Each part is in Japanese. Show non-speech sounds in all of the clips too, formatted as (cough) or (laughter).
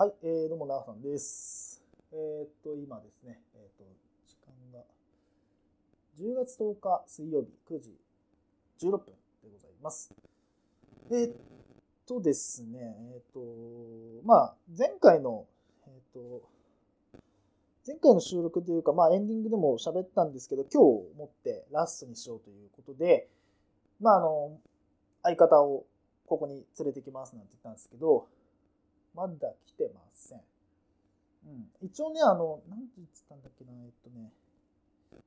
はい、えー、どうも、長さんです。えーっと、今ですね、えーっと、時間が、10月10日水曜日9時16分でございます。えーっとですね、えっと、まあ、前回の、えっと、前回の収録というか、まあ、エンディングでも喋ったんですけど、今日をもってラストにしようということで、まあ、あの、相方をここに連れてきますなんて言ったんですけど、まだ来てません。うん。一応ね、あの、何時言ってたんだっけな、えっとね、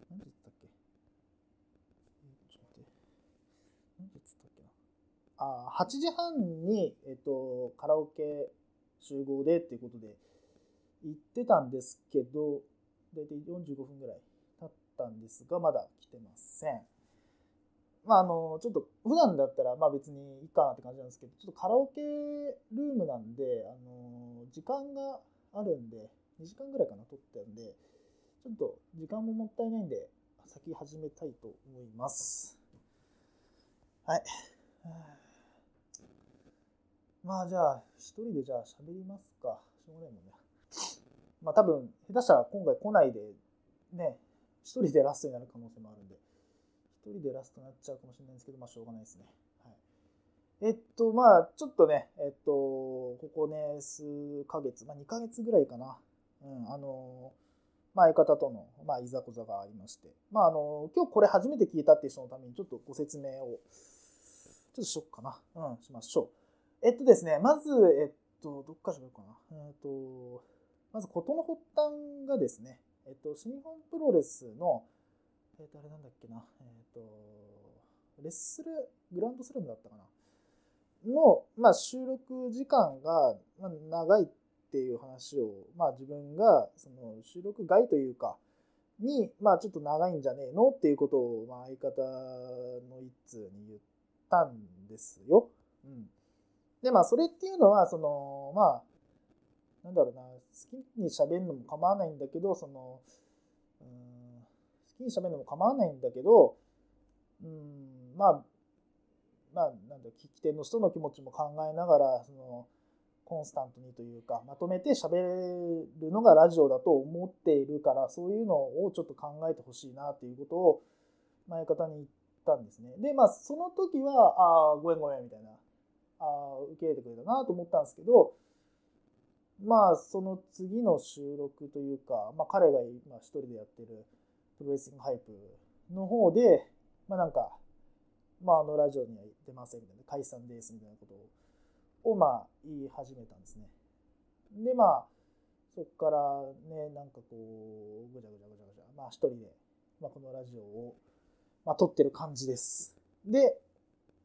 何時言ってたっけ？ちょっと待って。何時言ってたっけな？あ、8時半に、えっと、カラオケ集合でっていうことで言ってたんですけど、だいたい45分ぐらい経ったんですが、まだ来てません。まあ、あの、ちょっと、普段だったら、まあ別にいいかなって感じなんですけど、ちょっとカラオケルームなんで、あの、時間があるんで、2時間ぐらいかな、撮ってるんで、ちょっと時間ももったいないんで、先始めたいと思います。はい。まあじゃあ、一人でじゃあ喋りますか。しょうがないもんね。まあ多分、下手したら今回来ないで、ね、一人でラストになる可能性もあるんで、一人でラストになっちゃうかもしれないんですけど、まあしょうがないですね。はい、えっと、まあちょっとね、えっと、ここね、数ヶ月、まあ2ヶ月ぐらいかな。うん、あの、まあ相方との、まあいざこざがありまして、まああの、今日これ初めて聞いたっていう人のためにちょっとご説明を、ちょっとしよっかな。うん、しましょう。えっとですね、まず、えっと、どっかしゃべるかな。えっと、まず事の発端がですね、えっと、新日本プロレスの、えっと、あれなんだっけな、えっと、レッスル、グランドスラムだったかな、の、まあ、収録時間が長いっていう話を、まあ、自分が、その、収録外というか、に、まあ、ちょっと長いんじゃねえの？っていうことを、まあ、相方の一通に言ったんですよ。うん。で、まあ、それっていうのは、その、まあ、なんだろうな、好きに喋るのも構わないんだけど、その、うん、きに喋るのも構わないんだけど、うん、まあ、まあ、なんだ、聞き手の人の気持ちも考えながら、その、コンスタントにというか、まとめて喋るのがラジオだと思っているから、そういうのをちょっと考えてほしいなっていうことを、前方に言ったんですね。で、まあ、その時は、ああ、ごめんごめんみたいな、ああ、受け入れてくれたなと思ったんですけど、まあ、その次の収録というか、まあ、彼が今一人でやってるプロレスリングハイプの方で、まあなんか、まああのラジオには出ませんみたいな、解散ですみたいなことを、まあ言い始めたんですね。で、まあ、そっからね、なんかこう、ぐちゃぐちゃぐちゃぐちゃ、まあ一人で、まあこのラジオを、まあ撮ってる感じです。で、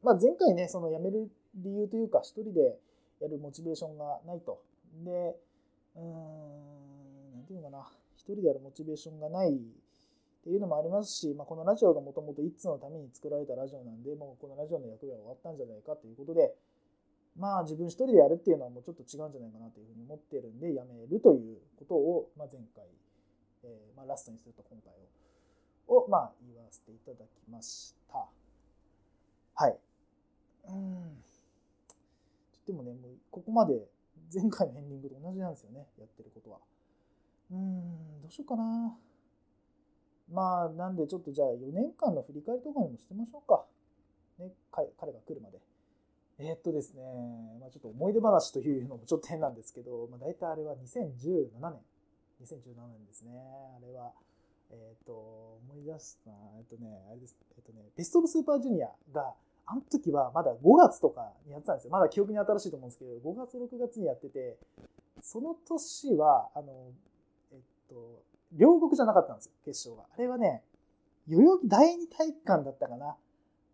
まあ前回ね、その辞める理由というか、一人でやるモチベーションがないと。で、うーん、なんていうのかな、一人でやるモチベーションがないっていうのもありますし、まあ、このラジオがもともと一通のために作られたラジオなんで、もうこのラジオの役目は終わったんじゃないかということで、まあ自分一人でやるっていうのはもうちょっと違うんじゃないかなというふうに思ってるんで、やめるということを、まあ、前回、えーまあ、ラストにすると今回を、を、まあ言わせていただきました。はい。うん。でもね、もうここまで前回のエンディングと同じなんですよね、やってることは。うん、どうしようかな。まあ、なんでちょっとじゃあ4年間の振り返りとかにもしてみましょうか。ね、彼彼が来るまで。えーっとですね、まあ、ちょっと思い出話というのもちょっと変なんですけど、まあ、大体あれは2017年。2017年ですね。あれは、えーっと、思い出した、えっとね、あれです。えっとね、ベストオブスーパージュニアが、あの時はまだ5月とかにやってたんですよ。まだ記憶に新しいと思うんですけど、5月、6月にやってて、その年は、あの、えっと、両国じゃなかったんですよ、決勝が。あれはね、代々木第二体育館だったかな。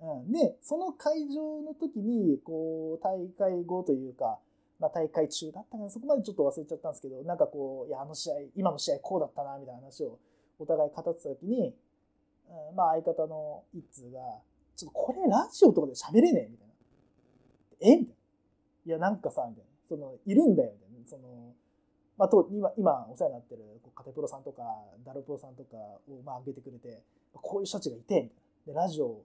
うん、で、その会場の時に、こう、大会後というか、まあ大会中だったかな、そこまでちょっと忘れちゃったんですけど、なんかこう、いや、あの試合、今の試合こうだったな、みたいな話をお互い語ってた時に、うん、まあ相方の一通が、ちょっとこれラジオとかで喋れねえみたいな。え？みたいな。いや、なんかさ、みたいな。その、いるんだよ、みたいな。その、まあ、と今、今お世話になってる、カテプロさんとか、ダルプロさんとかを、まあ、挙げてくれて、こういう人たちがいて、みたいな。で、ラジオを、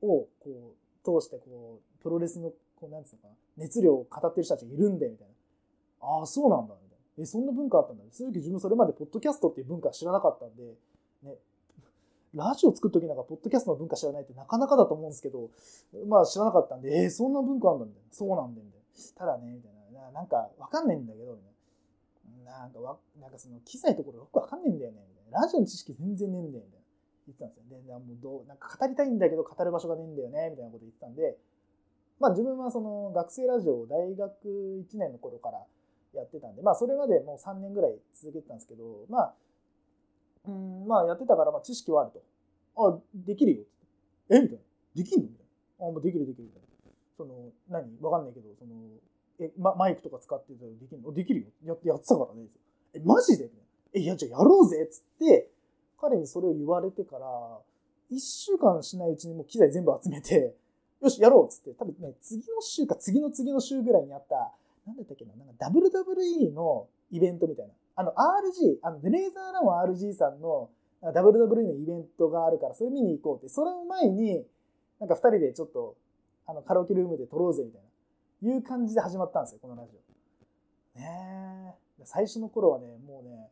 こう、通して、こう、プロレスの、こう、なんつうのかな、熱量を語ってる人たちがいるんで、みたいな。ああ、そうなんだ、みたいな。え、そんな文化あったんだ。正直自分それまでポッドキャストっていう文化知らなかったんで、ね、ラジオ作るときなんか、ポッドキャストの文化知らないってなかなかだと思うんですけど、まあ知らなかったんで、えー、そんな文化あんだ、みたいな。そうなんだ、みたいな。ただね、みたいな。なんか、わかんないんだけど、みたいな。なんかわ、なんかその、機材ところよくわかんないんだよね、ラジオの知識全然ねえんだよ、みたいな。言ってたんですよ。で、もうどう、なんか語りたいんだけど語る場所がねえんだよね、みたいなこと言ってたんで、まあ自分はその学生ラジオを大学1年の頃からやってたんで、まあそれまでもう3年ぐらい続けてたんですけど、まあ、うん、まあやってたからまあ知識はあると。あ、できるよ。えみたいな。できんの？みたいな。あ、もうできるできるみたいな。その、何？わかんないけど、その、え、ま、マイクとか使ってたらできるの？できるよ。やって、やってたからね。え、マジで？え、いや、じゃあやろうぜっつって、彼にそれを言われてから、1週間しないうちにもう機材全部集めて、よし、やろうっつって、多分ね、次の週か次の次の週ぐらいにあった、なんだったっけな、なんか WWE のイベントみたいな。あの RG、あのレーザーラン RG さんの WWE のイベントがあるから、それ見に行こうって、それを前に、なんか2人でちょっと、あのカラオケルームで撮ろうぜみたいな、いう感じで始まったんですよ、このラジオ。ね。最初の頃はね、もうね、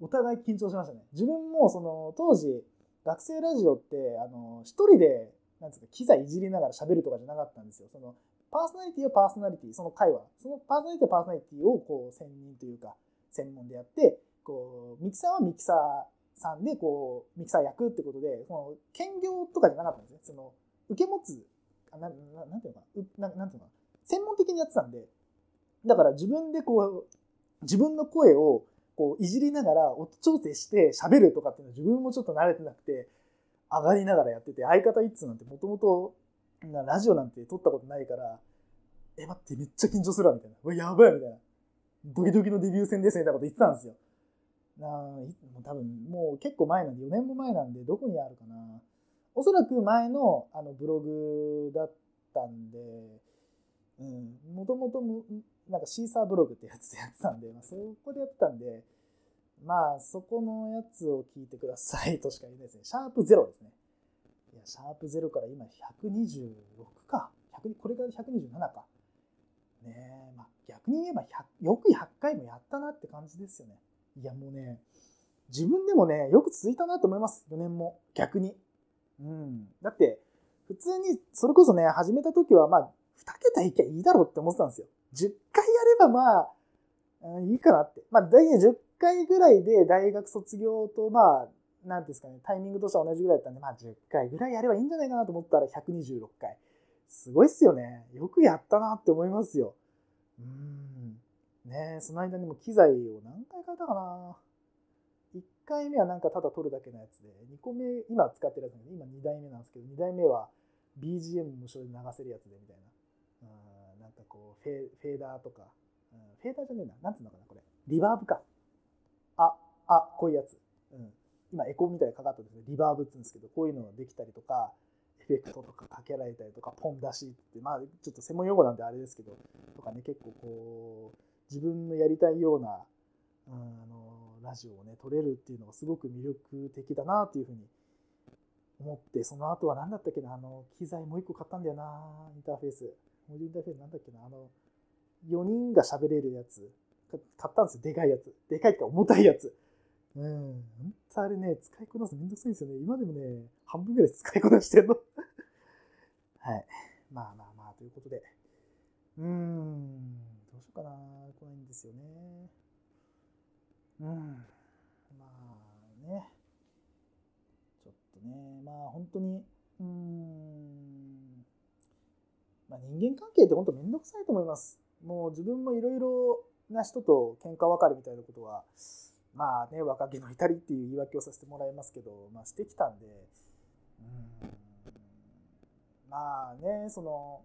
お互い緊張しましたね。自分もその当時、学生ラジオって、あの、一人でなんつうか、機材いじりながら喋るとかじゃなかったんですよ。その、パーソナリティはパーソナリティ、その会話、そのパーソナリティはパーソナリティを、こう、専任というか、専門でやって、こう、ミキサーはミキサーさんで、こう、ミキサー役ってことで、その、兼業とかじゃなかったんですね。その、受け持つ、あなななんていうのかな、ななんていうのかな、専門的にやってたんで、だから自分でこう、自分の声を、こう、いじりながら音調整して喋るとかっていうのは自分もちょっと慣れてなくて、上がりながらやってて、相方一通なんてもともと、ラジオなんて撮ったことないから、え、待って、めっちゃ緊張するわ、みたいな。うわ、やばい、みたいな。ドキドキのデビュー戦です、みたいなこと言ってたんですよ。なもう多分、もう結構前なんで、4年も前なんで、どこにあるかな。おそらく前のあのブログだったんで、もともとなんかシーサーブログってやつでやってたんで、まあ、そこでやってたんで、まあ、そこのやつを聞いてくださいとしか言えないですね。シャープ0ですね。いや、シャープ0から今126か。100これが127か。ねえ、まあ逆に言えばよく100回もやったなって感じですよね。いやもうね、自分でもね、よく続いたなと思います。4年も。逆に。うん。だって、普通に、それこそね、始めた時はまあ、2桁いきゃいいだろうって思ってたんですよ。10回やればまあ、いいかなって。まあ、大体10回ぐらいで大学卒業と、まあ、なんですかね、タイミングとしては同じぐらいだったんで、まあ10回ぐらいやればいいんじゃないかなと思ったら126回。すごいっすよね。よくやったなって思いますよ。うん。ねその間にも機材を何回変えたかな。1回目はなんかただ撮るだけのやつで、2個目、今使ってるやつなんで、今2代目なんですけど、2代目は BGM 無償で流せるやつでみたいな。かこうフェ、フェーダーとか、うん、フェーダーじゃねえな。なんつうのかな、これ。リバーブか。あ、あ、こういうやつ。うん。今エコーみたいにかかったですね、リバーブって言うんですけど、こういうのができたりとか、エフェクトとかかけられたりとか、ポン出しって、まあちょっと専門用語なんであれですけど、とかね、結構こう、自分のやりたいような、うん、あの、ラジオをね、撮れるっていうのがすごく魅力的だなっていうふうに思って、その後は何だったっけな、あの、機材もう一個買ったんだよな、インターフェース。モデルインターフェースなんだっけな、あの、4人が喋れるやつ。買ったんですよ、でかいやつ。でかいって重たいやつ。うん。本当あれね、使いこなすめんどくさいんですよね。今でもね、半分ぐらい使いこなしてんの。(laughs) はい。まあまあまあ、ということで。うーん。どうしようかな。来ないんですよね。うん。まあね。ちょっとね、まあ本当に、うーん。まあ人間関係って本当めんどくさいと思います。もう自分もいろいろな人と喧嘩別れみたいなことは、まあね、若気の至りっていう言い訳をさせてもらいますけど、まあしてきたんで、うん、まあね、その、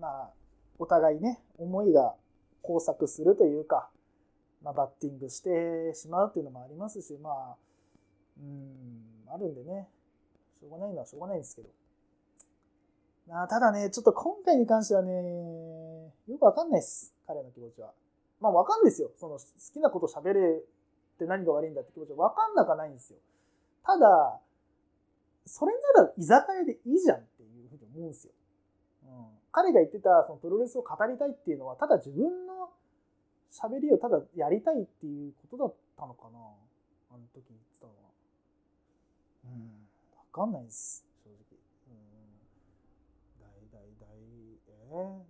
まあ、お互いね、思いが交錯するというか、まあ、バッティングしてしまうっていうのもありますし、まあ、うん、あるんでね、しょうがないのはしょうがないんですけど。あただね、ちょっと今回に関してはね、よくわかんないです。彼の気持ちは。まあわかんないですよ。その好きなこと喋れって何が悪いんだって気持ちはわかんなくはないんですよ。ただ、それなら居酒屋でいいじゃんっていうふうに思うんですよ。うん、彼が言ってたそのプロレスを語りたいっていうのは、ただ自分の喋りをただやりたいっていうことだったのかなあの時言ってたのはうん分かんないです正直うん大大大えー、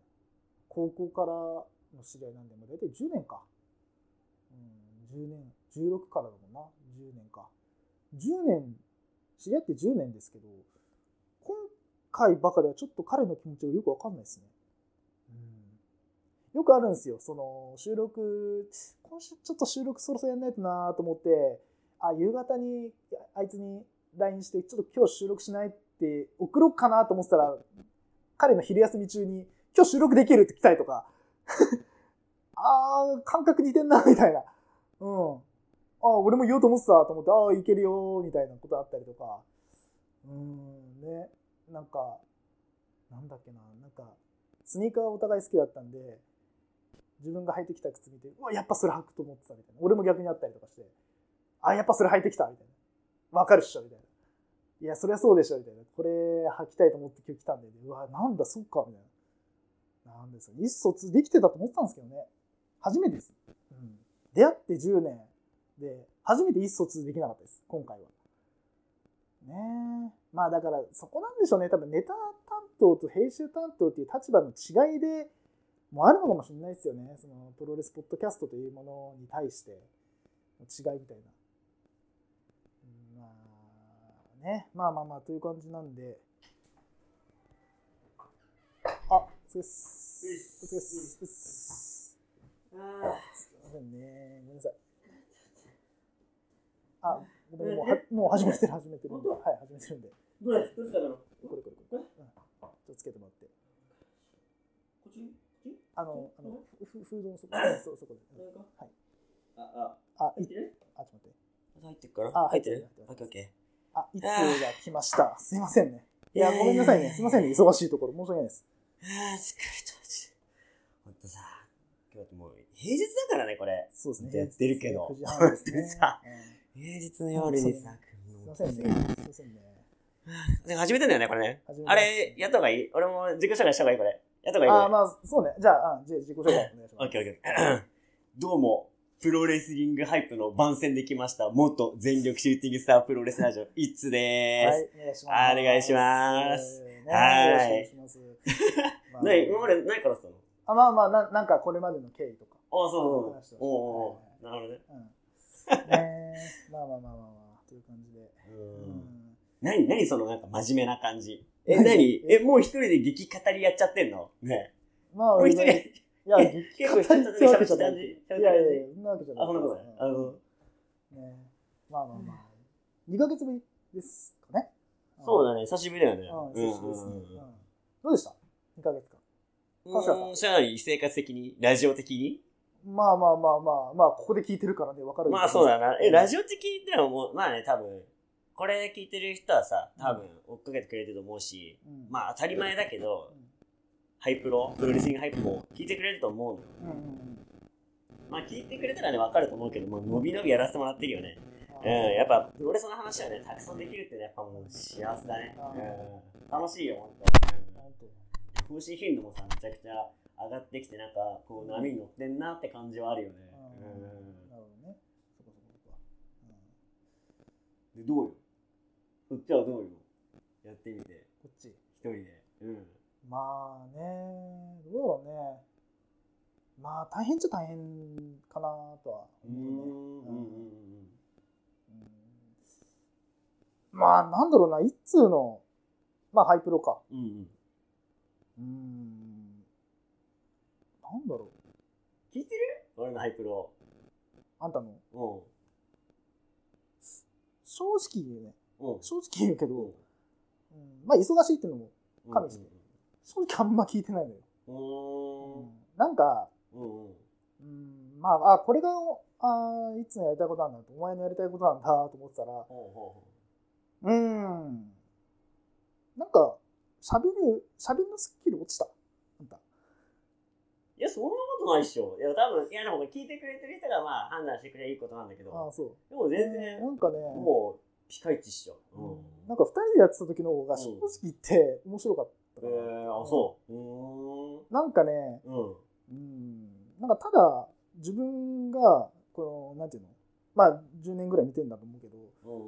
高校からの知り合いなんでも大体10年か。うん10年16からだもんな。10年か。10年知り合って10年ですけど今回ばかりはちょっと彼の気持ちがよくわかんないですね。うん。よくあるんですよ。その収録、今週ちょっと収録そろそろやんないとなと思って、あ、夕方にあいつに LINE して、ちょっと今日収録しないって送ろうかなと思ってたら、彼の昼休み中に、今日収録できるって来たりとか、(laughs) あー、感覚似てんな、みたいな。うん。あ俺も言おうと思ってたと思って、ああ、いけるよ、みたいなことあったりとか。うん、ね。なんか、なんだっけな、なんか、スニーカーお互い好きだったんで、自分が履いてきた靴見て、うわ、やっぱそれ履くと思ってたみたいな。俺も逆にあったりとかして、あ、やっぱそれ履いてきたみたいな。わかるっしょみたいな。いや、そりゃそうでしょみたいな。これ履きたいと思って今日来たんで、うわ、なんだ、そっかみたいな。なんですよ。意思疎通できてたと思ったんですけどね。初めてです。うん。出会って10年で、初めて意思疎通できなかったです。今回は。ねえ。まあだから、そこなんでしょうね。多分ネタ担当と編集担当っていう立場の違いで、もあるのかもしれないですよね。そのプロレスポッドキャストというものに対しての違いみたいな。まあね、まあまあまあという感じなんで。あ、お疲れっす。お疲れっす。あすいませんね。ごめんなさい。あ、ごめん、もうはもう始めてる、始めてるんで。はい、始めてるんで。どれどれだろうこれこれこれ。うん。ちょっとつけてもらって。こっち？あの、あの、フフードのそこ、そそこで。はい。あ、あ、あ、いってる？あ、ちょっと待って。入ってるからあ、入ってる。オッケーオッケー。あ、いつが来ました。(laughs) すいませんね。いや、ごめんなさいね。すいませんね。忙しいところ。申し訳ないです。ああ、疲れた。ほんとさ、今日もう平日だからね、これ。そうですね。やってるけど。9時半ですね。(laughs) さ、平日の夜にさ、すいませんね。すいませんね。始めてんだよね、これね。あれ、やった方がいい？俺も自己紹介した方がいいこれ。やった方がいいあ、まあ、そうね。じゃあ、じゃあ自己紹介お願いします。オッケーオッケー。(coughs) どうも、プロレスリングハイプの番宣できました、元全力シューティングスタープロレスラジオ、イッツでーす。はい、お願いします。はい。お願いします。(laughs) な今まで何からしたのあ、まあまあ、ななんかこれまでの経緯とか。あそうそう。おおなるほどね。ね (laughs) まあまあまあまあまあ、という感じで。うん。何、何そのなんか真面目な感じ。え、何？え、もう一人で劇語りやっちゃってんの？ねまあ、もう一人で。いや、結構人と喋ってた感じ。いやいやいや、そんなわけじゃない。あ、そんなことない。あの、ねまあまあまあ。2ヶ月ぶりですかね。そうだね、久しぶりだよね。うん、久しぶりですね。どうでした ?2 ヶ月間。うん、それなり生活的に、ラジオ的に？まあまあまあまあ、まあ、ここで聞いてるからね、わかる。まあそうだな。え、ラジオ的でももう、まあね、多分、これ聞いてる人はさ、多分追っかけてくれてると思うし、うん、まあ当たり前だけど、うん、ハイプロ、プロレスリングハイプも聞いてくれると思うの。うん、まあ聞いてくれたらね、わかると思うけど、もう伸び伸びやらせてもらってるよね。うん、やっぱプロレスの話はね、たくさんできるってね、やっぱもう幸せだね。うん、楽しいよ、ほんと。更新頻度もさ、めちゃくちゃ上がってきて、なんか、こう波に乗ってんなって感じはあるよね。うん。なるほどね。そこそこそこ。で、どうよ？そっちはどうよ？やってみて。こっち。一人で。うん。まあね、どうだろうね。まあ大変っちゃ大変かなとは思うね。うんうんうんうん。まあなんだろうな、一通の、まあハイプロか。うんうん。うん。なんだろう。聞いてる？俺のハイプロ。あんたの？うん。正直言うね。正直言うけど、うん、まあ忙しいっていうのも加味して、正直あんま聞いてないのよ。なんか、うんまあ、あ、これが、あいつのやりたいことなんだと、お前のやりたいことなんだと思ってたら、うん、なんか、喋る、喋りのスキル落ちた。いや、そんなことないっしょ。いや、多分、いや、でも聞いてくれてる人がまあ判断してくれいいことなんだけど。ああ、そう。でも全然、なんかね、もう、ピカイチっしょ。うん。なんか二人でやってた時の方が正直言って面白かったへ、えー、あ、そう。うん。なんかね、うん。うん。なんかただ、自分がこのなんていうの？まあ10年ぐらい見てんだと思うけど、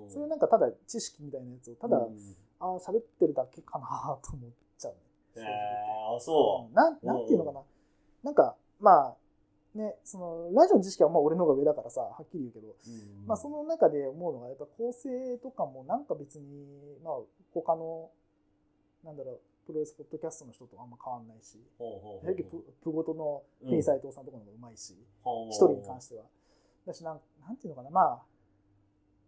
うんそういうなんかただ知識みたいなやつをただ、うんああ喋ってるだけかなと思っちゃうね。えー、あ、そうんなんなんていうのかな、なんかまあねそのラジオの知識はもう俺の方が上だからさはっきり言うけど、う。うんまあその中で思うのがやっぱ構成とかもなんか別にまあ他のなんだろうプロレスポッドキャストの人とあんま変わんないし、ほうほうほうやけププゴトのうん。ピン斎藤さんとかの方がうまいし、一人に関しては。だしなん、なんていうのかな、まあ、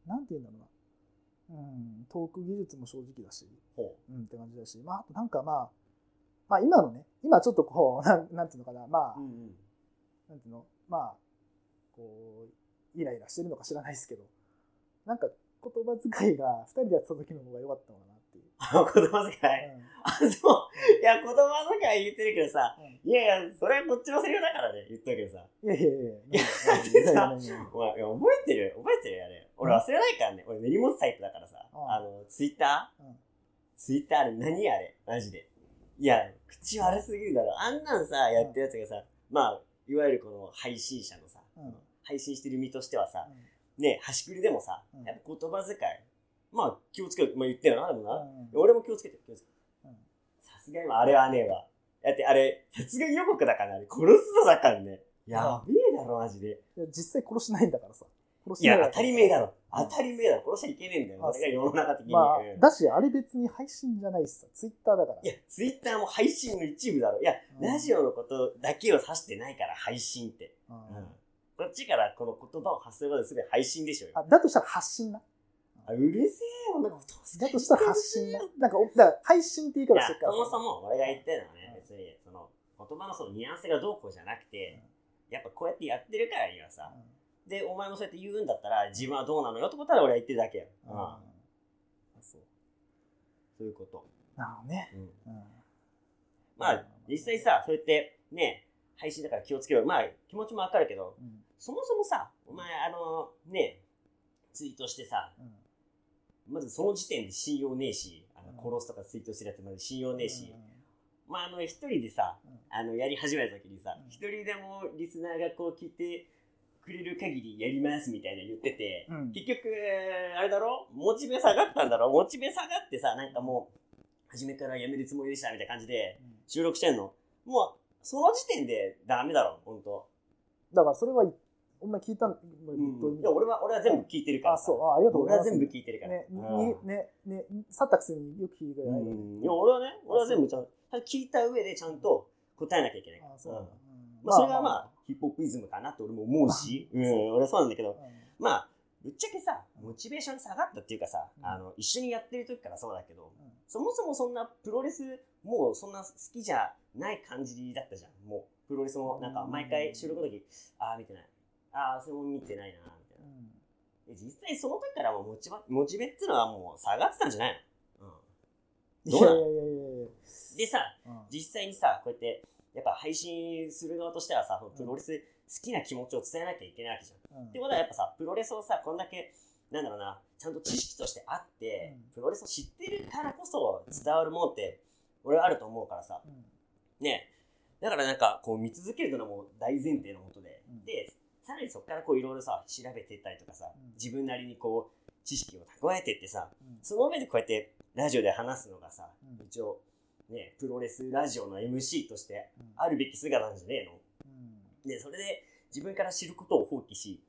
なんていうんだろうな。うん、トーク技術も正直だし、ほう。んって感じだし、まあ、あとなんかまあ、まあ今のね、今ちょっとこう、(laughs) なんなんていうのかな、まあ、う。うんうん。なんていうの、まあ、こう、イライラしてるのか知らないですけど、なんか言葉遣いが二人でやってた時の方が良かったのかな言葉遣い。あ、そう。いや、言葉遣い言ってるけどさ、いやいや、それはこっちのセリフだからね、言っとくけどさ。いやいやいやいや。いや何何何何お前、覚えてる覚えてるあれ。俺忘れないからね。俺練り物タイプだからさ。うんあの、ツイッター？うんツイッターあれ何あれ？マジで。いや、口悪すぎるだろ。あんなんさ、やってるやつがさ、まあ、いわゆるこの配信者のさ、うん配信してる身としてはさ、うんね、端くりでもさ、うんやっぱ言葉遣い。まあ、気をつける。まあ言ってよな、でもな。うん俺も気をつけてる、気をつけて。さすがにあれはねえわ。だってあれ、殺害予告だからね。殺すぞだからね。やべえだろ、マジで。いや実際殺しないんだからさ。殺いや、しない当たり前だろ。うん当たり前だろ。殺しちゃいけねえんだよ。あ俺が世の中的に。まあうん、だし、あれ別に配信じゃないしさ、ツイッターだから。いや、ツイッターも配信の一部だろ。いや、うんラジオのことだけを指してないから、配信って。うんうんこっちからこの言葉を発することですべて配信でしょうよ。あだとしたら発信な。あうるせえよ、なことだとしたら発信な。なんか、おだから配信って言い方してるから。そもそも俺が言ってるのはねう、ん別に、その、言葉のそのニュアンスがどうこうじゃなくて、やっぱこうやってやってるからにはさ、で、お前もそうやって言うんだったら、自分はどうなのよってことは俺は言ってるだけよ。う。うんそう。そういうこと。なるほどね。うん。うんまあ、実際さ、そうやって、ね、配信だから気をつけろ。まあ、気持ちもわかるけど、うんそもそもさ、お前、あの、ね、ツイートしてさ、うんまずその時点で信用ねえし、あのうん。殺すとかツイートしてるやつまで信用ねえし、うん。まあ、あの、一人でさ、うん。あの、やり始めた時にさうん、一人でもリスナーがこう聞いてくれる限りやりますみたいな言ってて、うん。結局、あれだろ？モチベ下がったんだろ？モチベ下がってさ、なんかもう、初めからやめるつもりでしたみたいな感じでうん。収録してんの？もう、その時点でダメだろ、ほんと。だからそれは、お前聞いたの、うん。いや俺は、俺は全部聞いてるから。あ、さ。そう、あありがとうございます。俺は全部聞いてるから。ね、うん。にね、ね、去ったくせによく聞いてくれない。うん。いや、俺はね、俺は全部ちゃんと、聞いた上でちゃんと答えなきゃいけないから。あ、そう。なん。まあ、それがまあ、ヒップホップイズムかなって俺も思うし、うん、俺はそうなんだけど、まあ、ぶっちゃけさ、モチベーション下がったっていうかさ、うん。あの、一緒にやってる時からそうだけど、うん。そもそもそんなプロレス、もうそんな好きじゃない感じだったじゃん。もう、プロレスもなんか毎回収録の時、ああ、見てない。ああ、それも見てないな、みたいな。うん。で実際その時からもうモチバモチベっていうのはもう下がってたんじゃないの、うん、どうなのいやいやいや。いやでさ、うん。実際にさ、こうやって、やっぱ配信する側としてはさ、プロレス好きな気持ちを伝えなきゃいけないわけじゃん。うん。ってことはやっぱさ、プロレスをさ、こんだけ、なんだろうな、ちゃんと知識としてあって、うんプロレスを知ってるからこそ伝わるもんって、俺はあると思うからさ、うん。ね。だからなんか、こう見続けるのも大前提のもとで、うん。で、さらにそこからこういろいろさ、調べていったりとかさ、うん。自分なりにこう、知識を蓄えてってさ、うん。その上でこうやってラジオで話すのがさ、うん。一応、ね、プロレスラジオの MC としてうん。あるべき姿なんじゃねえの？うん。で、それで自分から知ることを放棄し、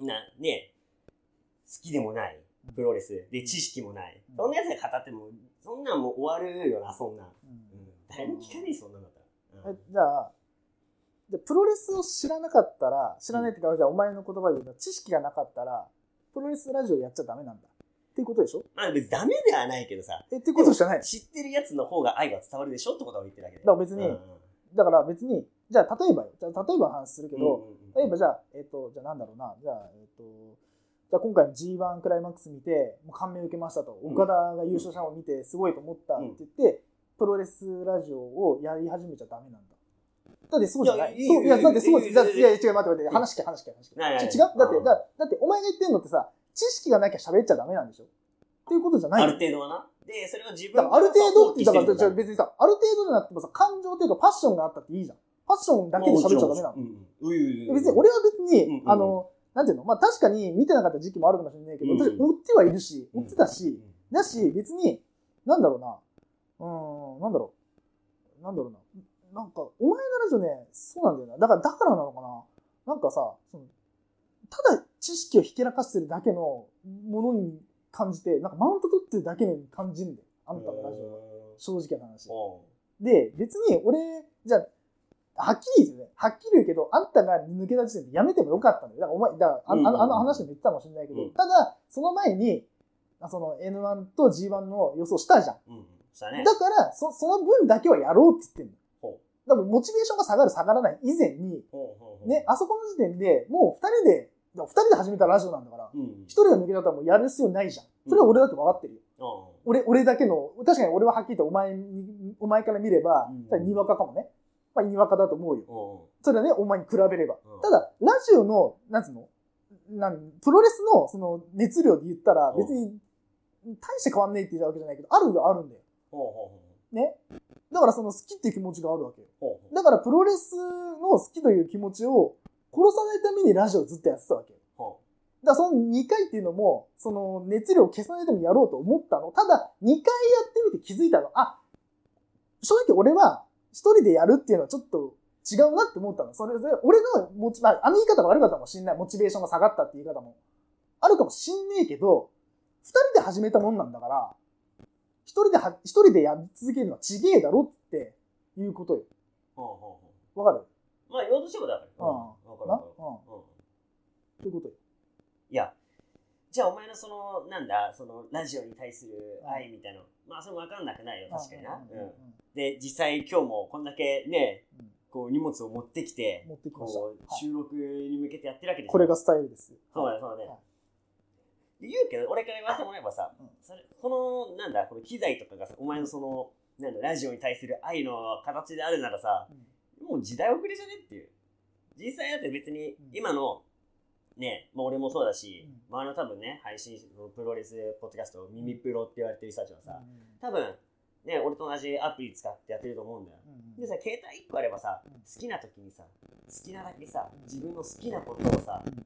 うん。な、ね、好きでもないプロレス、で、知識もない。うん。そんなやつが語っても、そんなんもう終わるよな、そんなん。うん。誰も聞かねえ、そんなんだったら。えじゃあ、でプロレスを知らなかったら、知らないってか、じゃあお前の言葉で言うと、知識がなかったら、プロレスラジオやっちゃダメなんだ。っていうことでしょ？まあ別にダメではないけどさ、え、っていうことじゃない。知ってるやつの方が愛が伝わるでしょってことを言ってるだけで。だから別にうんうんだから別に、じゃあ例えばよ。じゃあ例えばの話するけど、うんうんうん例えばじゃあ、えっ、と、じゃあなんだろうな、じゃあ、えっ、と、じゃあ今回の G1 クライマックス見て、もう感銘を受けましたと、うん岡田が優勝したのを見て、すごいと思ったって言って、プロレスラジオをやり始めちゃダメなんだ。だってそうじゃない。いそういや、だってそういいいいいや、違う、待って待って、うん。話聞け、話聞け、話聞違う。だって、うん。だだって、お前が言ってんのってさ、知識がなきゃ喋っちゃダメなんでしょ。っていうことじゃない。あのる程度はな。で、それを自分ある程度って、だから別にさ、ある程度じゃなくてもさ、感情っていうかパッションがあったっていいじゃん。ファッションだけで喋っちゃダメなの。うんうん、別に、俺は別に、あの、なんていうの？まあ確かに見てなかった時期もあるかもしれないけど、うん。私追ってはいるし、追ってたし、うん。だし、別に、なんだろうな、うーん、なんだろう、なんだろうな、なんか、お前のラジオね、そうなんだよな。だから、だからなのかな。なんかさ、そのただ知識をひけらかしてるだけのものに感じて、なんかマウント取ってるだけに感じるんだよ。あんたのラジオは。正直な話。おで、別に俺、じゃあ、はっきり言うよね。はっきり言うけど、あんたが抜けた時点でやめてもよかったんだよ。だからお前、だからああのあの話でも言ってたかもしれないけど、うんただ、その前に、あその N1 と G1 の予想したじゃんうん。したね。だから、そその分だけはやろうって言ってんの。ほだからモチベーションが下がる下がらない以前に、ね、あそこの時点でもう二人で、二人で始めたラジオなんだから、うん。一人が抜けたらもうやる必要ないじゃん。それは俺だって分かってるよ。うん俺、俺だけの、確かに俺ははっきりとお前に、お前から見ればうん、にわかかもね。まあ、にわかだと思うよ。うんそれはね、お前に比べればうん。ただ、ラジオの、なんつうの？なんプロレスの、その、熱量で言ったら、うん別に、大して変わんねえって言ったわけじゃないけど、あるはあるんだよ。ね？だからその好きっていう気持ちがあるわけよ。だからプロレスの好きという気持ちを殺さないためにラジオをずっとやってたわけよ。ほだからその2回っていうのも、その熱量を消さないためにやろうと思ったの。ただ、2回やってみて気づいたの。あ、正直俺は一人でやるっていうのはちょっと違うなって思ったの。それで、俺のモチ、まあ、あの言い方が悪かったかもしんない。モチベーションが下がったって言い方も。あるかもしんねえけど、二人で始めたもんなんだから、一人では、一人でやり続けるのはちげえだろっていうことよ。うほうほうほわかる？うまあ、用途仕事だから。うんわかるなわかる。うん。うんっていうことよ。いや、じゃあお前のその、なんだ、その、ラジオに対する愛みたいなの、まあ、それもわかんなくないよ、確かにな。うんうんうんうんで、実際今日もこんだけね、うんこう荷物を持ってきて、持ってきました。こう、はい収録に向けてやってるわけですよこれがスタイルです。そうだね、そうだねはい。言うけど、俺から言わせてもらえばさ、うん。それこの、なんだ、この機材とかがさ、お前のその、なんだ、ラジオに対する愛の形であるならさ、もう時代遅れじゃねっていう。実際だって別にうん、今の、ね、まあ俺もそうだし、うん。周りの多分ね、配信、プロレスポッドキャスト、耳プロって言われてる人たちはさ、うん。多分、ね、俺と同じアプリ使ってやってると思うんだよ。うん。でさ、携帯1個あればさ、うん。好きな時にさ、好きなだけさうん、自分の好きなことをさ、うん。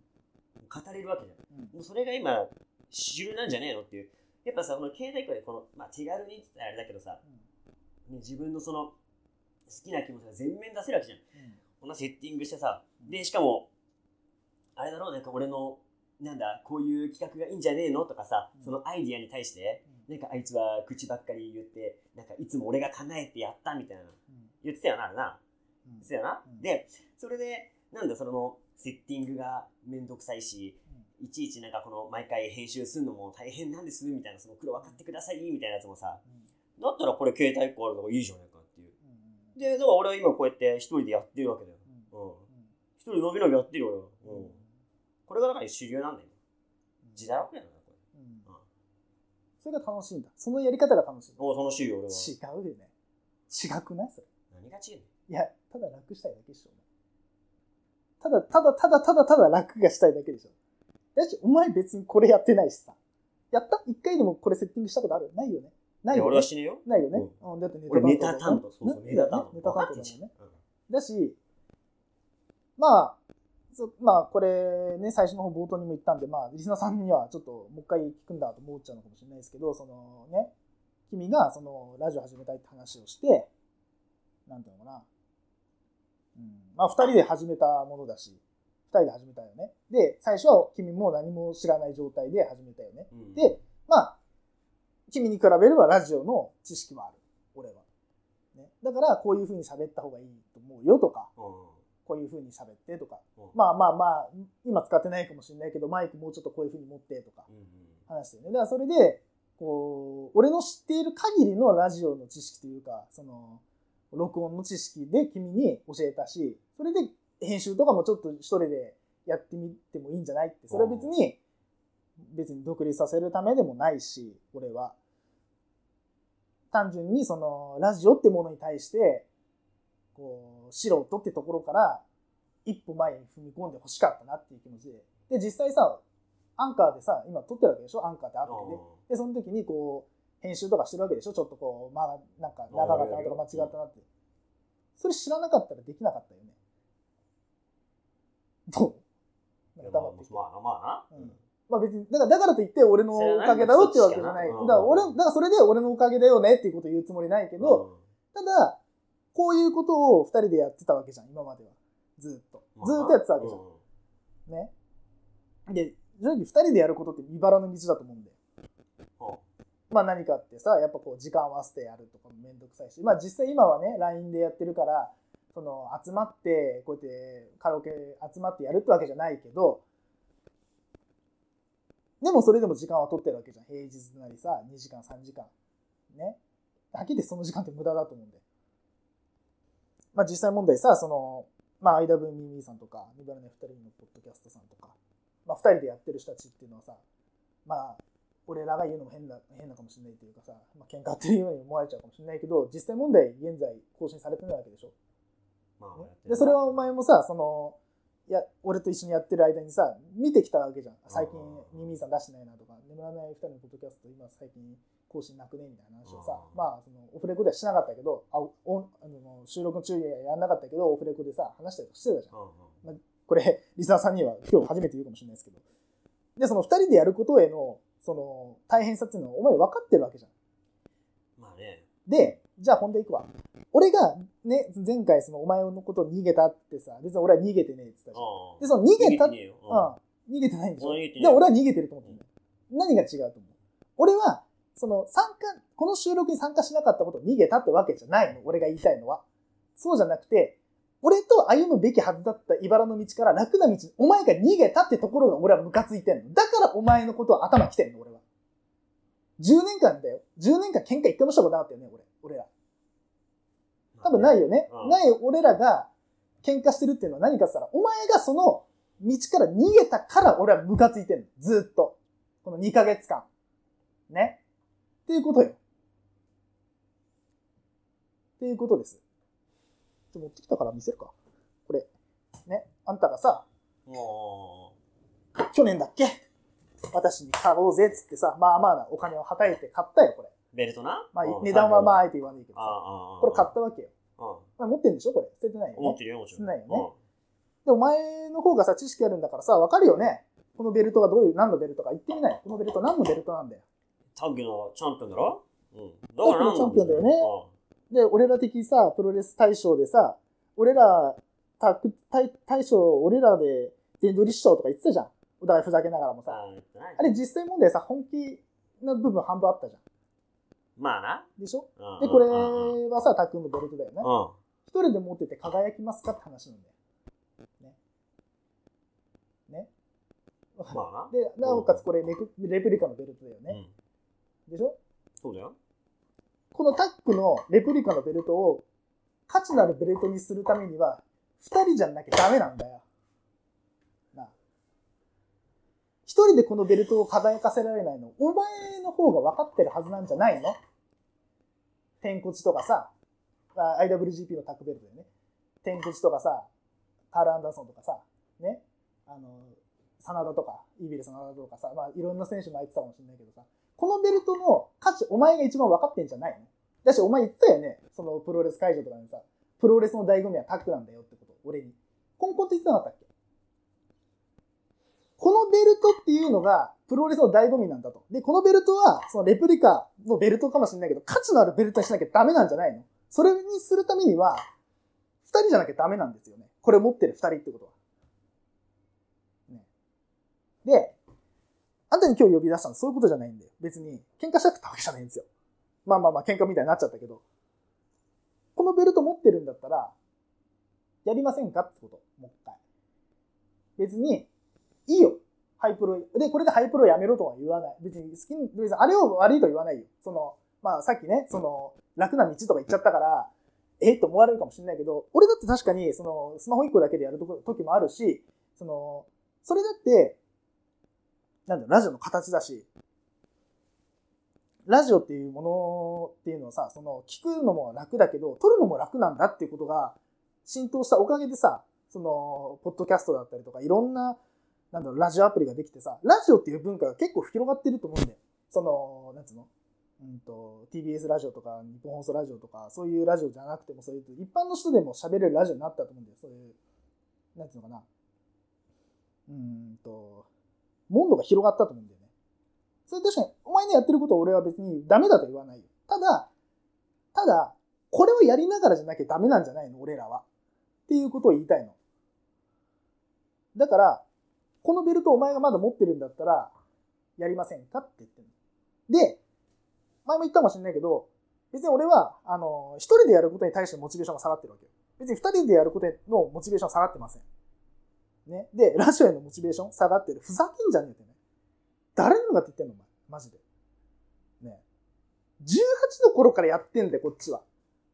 語れるわけじゃん。もうそれが今、主流なんじゃねえのっていう。やっぱさ、この携帯1個でこの、まあ手軽にって言ったらあれだけどさ、ね、自分のその、好きな気持ちが全面出せるわけじゃん。こんなセッティングしてさ、で、しかも、あれだろ？う、なんか俺の、なんだ、こういう企画がいいんじゃねえの？とかさ、うん。そのアイディアに対して、なんかあいつは口ばっかり言って、なんかいつも俺が叶えてやったみたいなの言ってたよな、あれな。言ってたよな。うん。で、それで、なんだ、その、セッティングがめんどくさいし、いちいちなんかこの毎回編集するのも大変なんですみたいな、その苦労分かってくださいみたいなやつもさ、だったらこれ携帯1個あるのがいいじゃないかっていう。で、だから俺は今こうやって一人でやってるわけだよ。うん。一人伸び伸びやってるよ俺は。うん。これがだから主流なんだよ。時代遅れなんこれ。うんそれが楽しいんだ。そのやり方が楽しい。おう楽しいよ、俺は。違うよね。違くない？それ。何が違ういや、ただ楽したいだけでしょ。ただ、ただ、ただ、ただ、ただ楽がしたいだけでしょ。だし、お前別にこれやってないしさ。やった？一回でもこれセッティングしたことある？ないよね。ないよね俺は。死ねよ。ないよね。うん、だって俺ネタ担当。そうそう、ね？ネタ担当。ネタ担当だもんね。だし、まあ、そまあ、これね、最初の方冒頭にも言ったんで、まあ、リスナーさんにはちょっともう一回聞くんだと思っちゃうのかもしれないですけど、そのね、君がそのラジオ始めたいって話をして、なんていうのかな。うん、まあ、二人で始めたものだし、二人で始めたよね。で、最初は君も何も知らない状態で始めたよね。うん、で、まあ、君に比べればラジオの知識はある。俺は。ね。だから、こういう風に喋った方がいいと思うよとか、うん、こういう風に喋ってとか。うんまあまあまあ、今使ってないかもしれないけど、マイクもうちょっとこういう風に持ってとか話してるね。だからそれで、こう、俺の知っている限りのラジオの知識というか、その、録音の知識で君に教えたし、それで編集とかもちょっと一人でやってみてもいいんじゃないって、それは別に、別に独立させるためでもないし、俺は。単純にその、ラジオってものに対して、こう、素人ってところから、一歩前に踏み込んで欲しかったなっていう気持ちで。で、実際さ、アンカーでさ、今撮ってるわけでしょ？アンカーってアプリで。で、その時にこう、編集とかしてるわけでしょ？ちょっとこう、まあ、なんか長かったなとか間違ったなって。それ知らなかったらできなかったよね。どうまあまあまあな。うんまあ別に、だから、だからといって俺のおかげだろっていうわけじゃない。だから俺、だからそれで俺のおかげだよねっていうことを言うつもりないけど、ただ、こういうことを二人でやってたわけじゃん、今までは。ずっと。ずっとやってたわけじゃん。ね。で、正直二人でやることって茨の道だと思うんだよ。まあ何かってさ、やっぱこう時間合わせてやるとかもめんどくさいし、まあ実際今はね、LINE でやってるから、その集まって、こうやってカラオケ集まってやるってわけじゃないけど、でもそれでも時間は取ってるわけじゃん。平日なりさ、2時間、3時間。ね。はっきりその時間って無駄だと思うんで。まあ実際問題さ、その、まあ IW ミミさんとか、ニバラネ2人のポッドキャストさんとか、まあ2人でやってる人たちっていうのはさ、まあ、俺らが言うのも変な、変なかもしれないというかさ、まあ喧嘩っていうように思われちゃうかもしれないけど、実際問題現在更新されてないわけでしょ。で、それはお前もさ、その、いや、俺と一緒にやってる間にさ、見てきたわけじゃん。最近、ミミさん出してないなとか、眠らない二人のポッドキャスト、今最近更新なくねみたいな話をさ、まあ、その、オフレコではしなかったけど、あおあの収録の注意はやんなかったけど、オフレコでさ、話したりとかしてたじゃん。まあ、これ、リスナーさんには今日初めて言うかもしれないですけど。で、その二人でやることへの、その、大変さっていうのは、お前分かってるわけじゃん。まあね。で、じゃあ本題行くわ。俺がね、前回そのお前のことを逃げたってさ、別に俺は逃げてねえって言ったじゃん。で、その逃げた、逃げてうん。逃げてないんでしょ。で、俺は逃げてると思ってる、うん、何が違うと思う？俺は、その参加、この収録に参加しなかったことを逃げたってわけじゃないの。俺が言いたいのは。そうじゃなくて、俺と歩むべきはずだった茨の道から楽な道にお前が逃げたってところが俺はムカついてんの。だからお前のことは頭きてんの、俺は。10年間だよ。10年間喧嘩一回もしたことなかったよね、俺。俺ら。多分ないよね。うん、ない俺らが喧嘩してるっていうのは何かって言ったら、お前がその道から逃げたから俺はムカついてんの。ずっと。この2ヶ月間。ね。っていうことよ。っていうことです。ちょ持ってきたから見せるか。これ。ね。あんたがさ、去年だっけ？私に買おうぜっつってさ、まあまあなお金をはたいて買ったよ、これ。ベルトな？まあ、値段はまあ、あえて言わないけどさ。これ買ったわけよ。まあ、持ってんでしょこれ。捨ててないよね。持ってるよ、もちろん。捨てないよね。で、お前の方がさ、知識あるんだからさ、わかるよね。このベルトがどういう、何のベルトか言ってみない。このベルト何のベルトなんだよ。タッグのチャンピオンだろ？うん。だからのチャンピオンだよね。で、俺ら的さ、プロレス大賞でさ、俺ら、タッグ大大賞、俺らで、電動立賞とか言ってたじゃん。お互いふざけながらもさ。あれ実際問題さ、本気の部分半分あったじゃん。まあな。でしょ、うん、で、これはさ、タックのベルトだよね。一、人で持ってて輝きますかって話なんだよ。ね。ね。まあで、なおかつこれレプレプリカのベルトだよね。でしょ？そうだよ。このタックのレプリカのベルトを価値のあるベルトにするためには、二人じゃなきゃダメなんだよ。な一一人でこのベルトを輝かせられないの、お前の方が分かってるはずなんじゃないの？天骨とかさ、IWGP のタックベルトでね、天骨とかさ、カール・アンダーソンとかさ、ね、あの、真田とか、イービル・真田とかさ、まあいろんな選手も入ってたかもしれないけどさ、このベルトの価値、お前が一番分かってんじゃないの？だし、お前言ってたよね、そのプロレス会場とかにさ、プロレスの醍醐味はタックなんだよってこと、俺に。コンコンって言ってなかったっけ？このベルトっていうのが、プロレスの醍醐味なんだと。で、このベルトは、そのレプリカのベルトかもしれないけど、価値のあるベルトにしなきゃダメなんじゃないの？それにするためには、二人じゃなきゃダメなんですよね。これ持ってる二人ってことは。ね、で、あんたに今日呼び出したのそういうことじゃないんで、別に喧嘩したくたわけじゃないんですよ。まあまあまあ喧嘩みたいになっちゃったけど、このベルト持ってるんだったら、やりませんかってこと、もう一回。別に、いいよ。ハイプロ、で、これでハイプロやめろとは言わない。別に好きに、別にあれを悪いと言わないよ。その、まあさっきね、その、楽な道とか言っちゃったから、えと思われるかもしれないけど、俺だって確かに、その、スマホ1個だけでやる時もあるし、その、それだって、なんだろラジオの形だし、ラジオっていうものっていうのはさ、その、聞くのも楽だけど、撮るのも楽なんだっていうことが浸透したおかげでさ、その、ポッドキャストだったりとか、いろんななんだろう、ラジオアプリができてさ、ラジオっていう文化が結構広がってると思うんだよ。その、なんつうの？うんと、TBS ラジオとか日本放送ラジオとかそういうラジオじゃなくてもそういう一般の人でも喋れるラジオになったと思うんだよ。そういうなんていうのかな？うんと温度が広がったと思うんだよね。それ確かにお前のやってることを俺は別にダメだと言わないよ。ただただこれをやりながらじゃなきゃダメなんじゃないの？俺らは。っていうことを言いたいの。だからこのベルトお前がまだ持ってるんだったらやりませんかって言ってるで前も言ったかもしれないけど、別に俺は、あの、一人でやることに対してモチベーションが下がってるわけよ。別に二人でやることのモチベーション下がってません。ね。で、ラジオへのモチベーション下がってる。ふざけんじゃねえってね。誰なのかって言ってんのお前。マジで。ね。18の頃からやってんだよ、こっちは。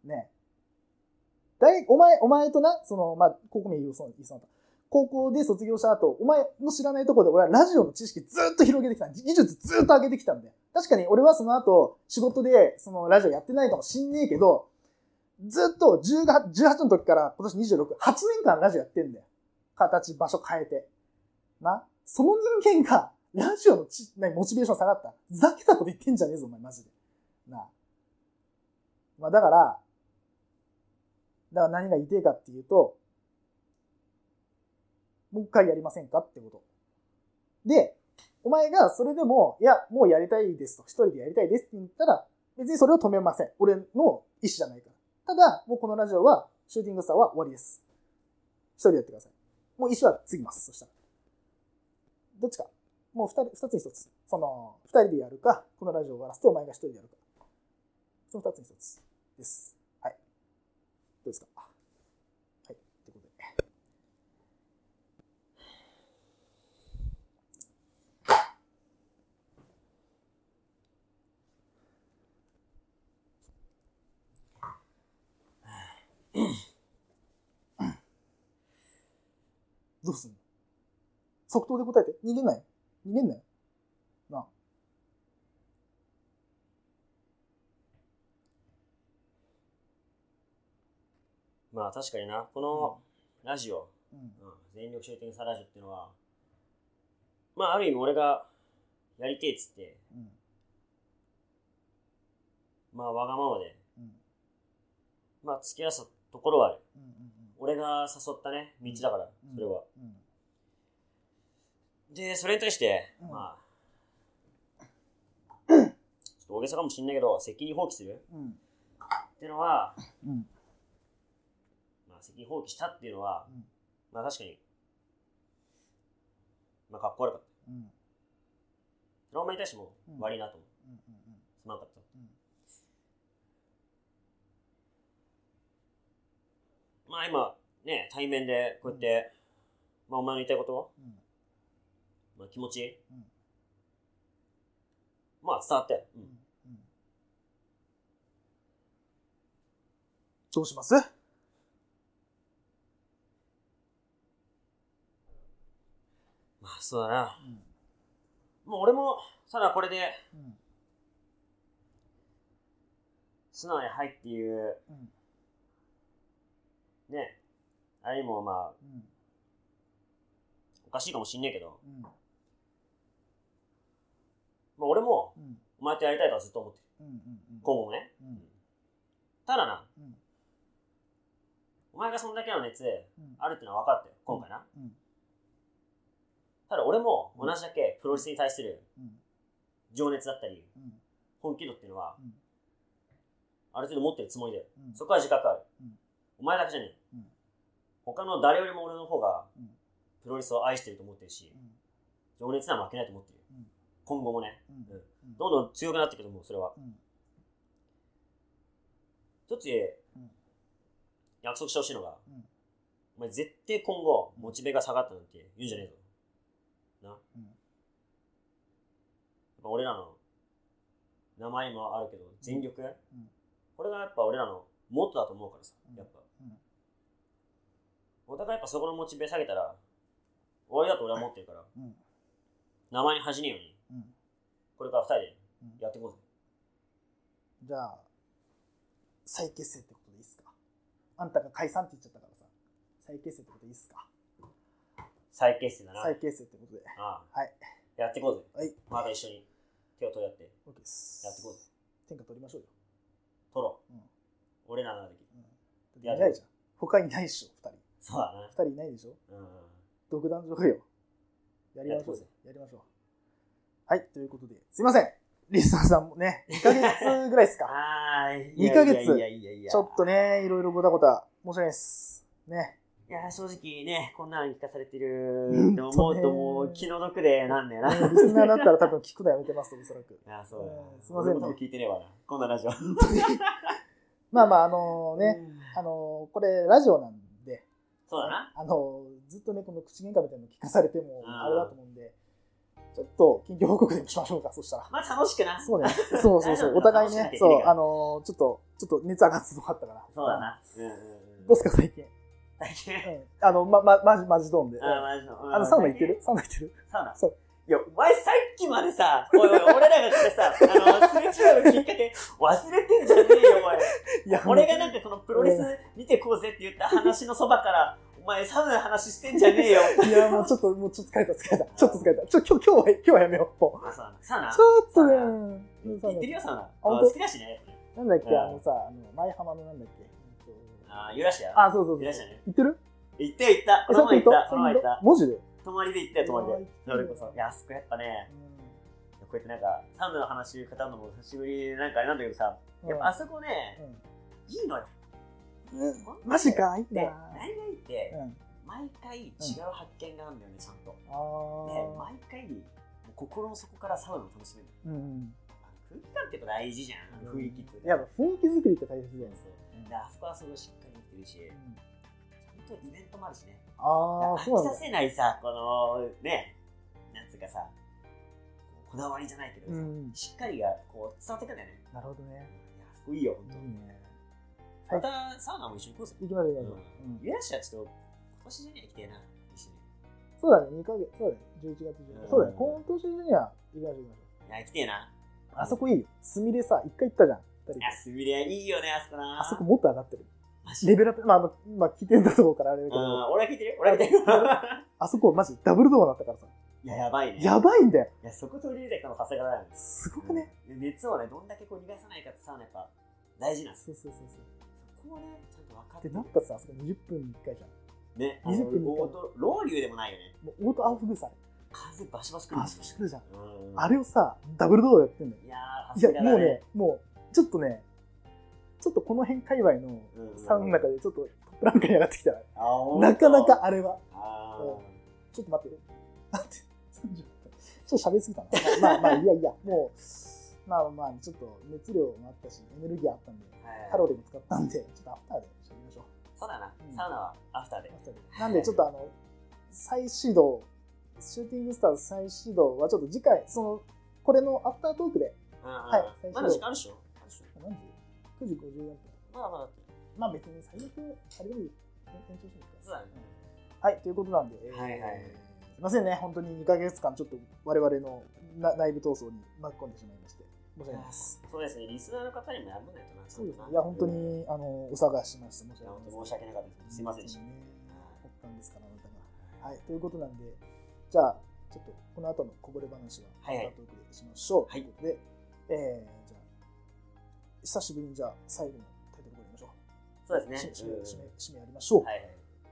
ね。大、お前、お前とな、その、まあ、ここも言うそう、言いそうなった。高校で卒業した後、お前の知らないところで俺はラジオの知識ずっと広げてきた。技術ずっと上げてきたんだよ。確かに俺はその後、仕事でそのラジオやってないかもしんねえけど、ずっと18、18の時から今年26、8年間ラジオやってんだよ。形、場所変えて。な？その人間が、ラジオのち、なモチベーション下がった。ざけたこと言ってんじゃねえぞ、お前、マジで。な？まあだから、だから何が言いてえかっていうと、もう一回やりませんかってこと。で、お前がそれでも、いや、もうやりたいですと、一人でやりたいですって言ったら、別にそれを止めません。俺の意思じゃないから。ただ、もうこのラジオは、シューティングスターは終わりです。一人でやってください。もう意思はつぎます。そしたら。どっちか。もう二人、二つに一つ。その、二人でやるか、このラジオを終わらせてお前が一人でやるか。その二つに一つです。はい。どうですかどうすんの？即答で答えて。逃げんなよ。逃げんなよ。なあ。まあ確かにな、このラジオ、うん、うん、全力終点さラジオっていうのは、まあある意味俺がやりてえっつって、うん、まあわがままで、うん、まあ付き合わせたところはある。うんうんうん、俺が誘ったね、道だから、それは。で、それに対して、まあ、ちょっと大げさかもしんないけど、責任放棄する、っていうのは、まあ、責任放棄したっていうのは、まあ確かに、まあかっこ悪かった。そのお前に対しても悪いなと思う。すまんかった。まあ今、ね、対面でこうやって、まあお前の言いたいこと、まあ気持ち、まあ伝わって。うん。どうします？まあそうだな。もう俺も、ただこれで、素直に入っていう、ね、あれもまあ、うん、おかしいかもしんねえけど、うん、まあ俺も、お前とやりたいとはずっと思ってる。うんうんうん、今後もね。ただな、お前がそんだけの熱あるってのは分かったよ、今回な。ただ俺も同じだけプロレスに対する情熱だったり、本気度っていうのは、ある程度持ってるつもりだよ。そこは自覚ある。お前だけじゃねえ。うん、他の誰よりも俺の方が、プロレスを愛してると思ってるし、うん、情熱には負けないと思ってる。うん、今後もね、うん。どんどん強くなっていくと思う、それは。一つ、約束してほしいのが、お前絶対今後、モチベが下がったなんて言うんじゃねえぞ。な。俺らの名前もあるけど、全力、これがやっぱ俺らのモットだと思うからさ、やっぱ。お互いやっぱそこのモチベ下げたら、終わりだと俺は思ってるから、うん、名前に恥じねえように、うん、これから二人でやっていこうぜ。じゃあ、再結成ってことでいいっすか？あんたが解散って言っちゃったからさ、再結成ってことでいいっすか？再結成だな。再結成ってことで。ああはい。やっていこうぜ。はい。また一緒に手を取り合って。OK です。やっていこうぜ。天下取りましょうよ。取ろう。うん俺らの時。うん、いないじゃん。他にないでしょ、二人。そうだな。二人いないでしょ？うん。独壇場よ。やりましょうやってこうぜやりましょう。はい、ということで、すいません。リスナーさんもね、2ヶ月ぐらいですか。(laughs) はーい。月いやいやいやいやちょっとね、いろいろごたごた、申し訳ないです。ね。いや、正直ね、こんなの聞かされてるうんって思うともう気の毒でなんねえな。ねリスナーだったら多分聞くのやめてます、(laughs) おそらく。いや、そうだなうんすいませんね俺も多分聞いてねえわな。こんなラジオ。まあまあ、あのね、あのこれ、ラジオなんで、そうだな。あのずっとね、この口喧嘩みたいなの聞かされても、うんあれだと思うんで、ちょっと、近況報告でもしましょうか、そしたら。まあ楽しくな。そうね。(laughs) そうそうそう。お互いね、そう、あのちょっと、ちょっと熱上がってのがあったから。そうだ。な。うん。どうすか、最近？最近。うん。あの、ま、ま、マジ、マジドーンで。あ、マジの。あの、サウナ行ってる？サウナ行ってる？サウナそう。いや、お前さっきまでさ、おいおい、(laughs) 俺らが来てさ、あの、すれ違うのきっかけ忘れてんじゃねえよ、お前。いや俺がなんかこのプロレス見てこうぜって言った話のそばから、お前サウナの話してんじゃねえよ。いや、もうちょっと、もうちょっと疲れた、疲れた。ちょっと疲れた。ちょ、今日、今日は、今日はやめよう。サウナ。サウナうちょっとね、行ってるよ、サウナ。好きだしね。なんだっけ、うんあのさ、あの、前浜のなんだっけ。えっとあ、ユラシア。あ、そうそうそう。いらっしゃいね行ってる？行ったよ行った。この前行った。この前行った。マジで？泊まりで行ったよ、泊まりでそれこそ。いや、あそこやっぱね、こうやってなんか、サウナの話語るのも久しぶりでなんかあれなんだけどさ、やっぱあそこね、いいのよ。うん。マジか、いいで、な何がいいって、うん。毎回違う発見があるんだよね、ちゃんと。あで、毎回、心の底からサウナを楽しめる。ー。うん。空気感ってやっぱ大事じゃん、雰囲気って。やっぱ雰囲気作りって大切だよね。そうで、あそこはすごいしっかりできてるし、とイベントもあるしね。ああ、そうさ。せないさ、この、ね、なんつうかさ、こだわりじゃないけどさ、うん。しっかりがこう伝わってくんだよね。なるほどね。いや、あそこいいよ、ほんと。いいね。また、サウナも一緒に行こうぜ。行きましょう、行きましょう。うんユラシはちょっと、今年中には行きたいな、一緒に。そうだね、2ヶ月、そうだね、11月うん11そうだね、今年中には行きましょう、行きましょう。いや、行きてえな。あそこいいよ。すみれさ、一回行ったじゃん。いや、すみれいいよね、あそこな。あそこもっと上がってる。レベルアップ、まあ、まあ、聞いてんだと思うからあれだけうん、ど、俺は聞いてる俺は聞いてる。(laughs) あそこマジダブルドアだったからさ。いや、やばいね。やばいんだよ。いや、そこ取り入れていくのさすがだよね。すごくね。うん熱をね、どんだけこう逃がさないかってさ、やっぱ大事なんですよ。そうそうそうそう。そこをね、ちゃんと分かってで、なんかさ、あそこ20分に1回じゃん。ね、20分に一回ロウリュウでもないよね。もうオートアウフグースあれ。風バシバシ来るあ、そしてくるじゃん。うんあれをさ、ダブルドアでやってんだよ。いやー、いや、もうね、もう、ちょっとね、ちょっとこの辺界隈のうんサウナの中でちょっとトップランクに上がってきたら、なかなかあれは。ちょっと待って。待って？30分。ちょっと喋りすぎたな。まあまあ、いやいや、もう、まあまあ、ちょっと熱量もあったし、エネルギーあったんで、はいカロリーも使ったんで、ちょっとアフターで喋りましょう。そうだなうん、サウナはアフターでなんで、ちょっとあの、再始動、シューティングスターズ再始動はちょっと次回、その、これのアフタートークで、はいまだ時間あるでしょ？?9 時54分。まだまだ。まあ別に最悪、あれでもいい延長していいですかそうだね。はい、ということなんで、えーはいはいすいませんね、本当に2ヶ月間、ちょっと我々のな内部闘争に巻き込んでしまいまして、申し訳ないです。そうですね、リスナーの方にもやらないとな。そうですね。いや、本当に、あの、お探ししました。申し訳ない申し訳なかったです。すいませんでした。ね。発端ですから、あなたが。はい、ということなんで、じゃあ、ちょっとこの後のこぼれ話は、はいはいアフタートークでしましょう。はいということで、えー、久しぶりにじゃあ、最後のタイトルコールやりましょう。そうですね。締め、締め、締めやりましょう。はいはい。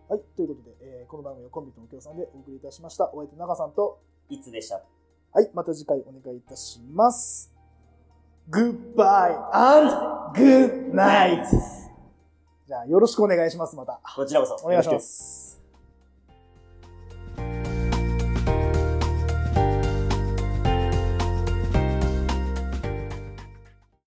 はい、ということで、えーこの番組はコンビとの協賛でお送りいたしました。お相手、長さんと、いつでした？はい、また次回お願いいたします。Goodbye and good night! じゃあ、よろしくお願いします、また。こちらこそ。お願いします。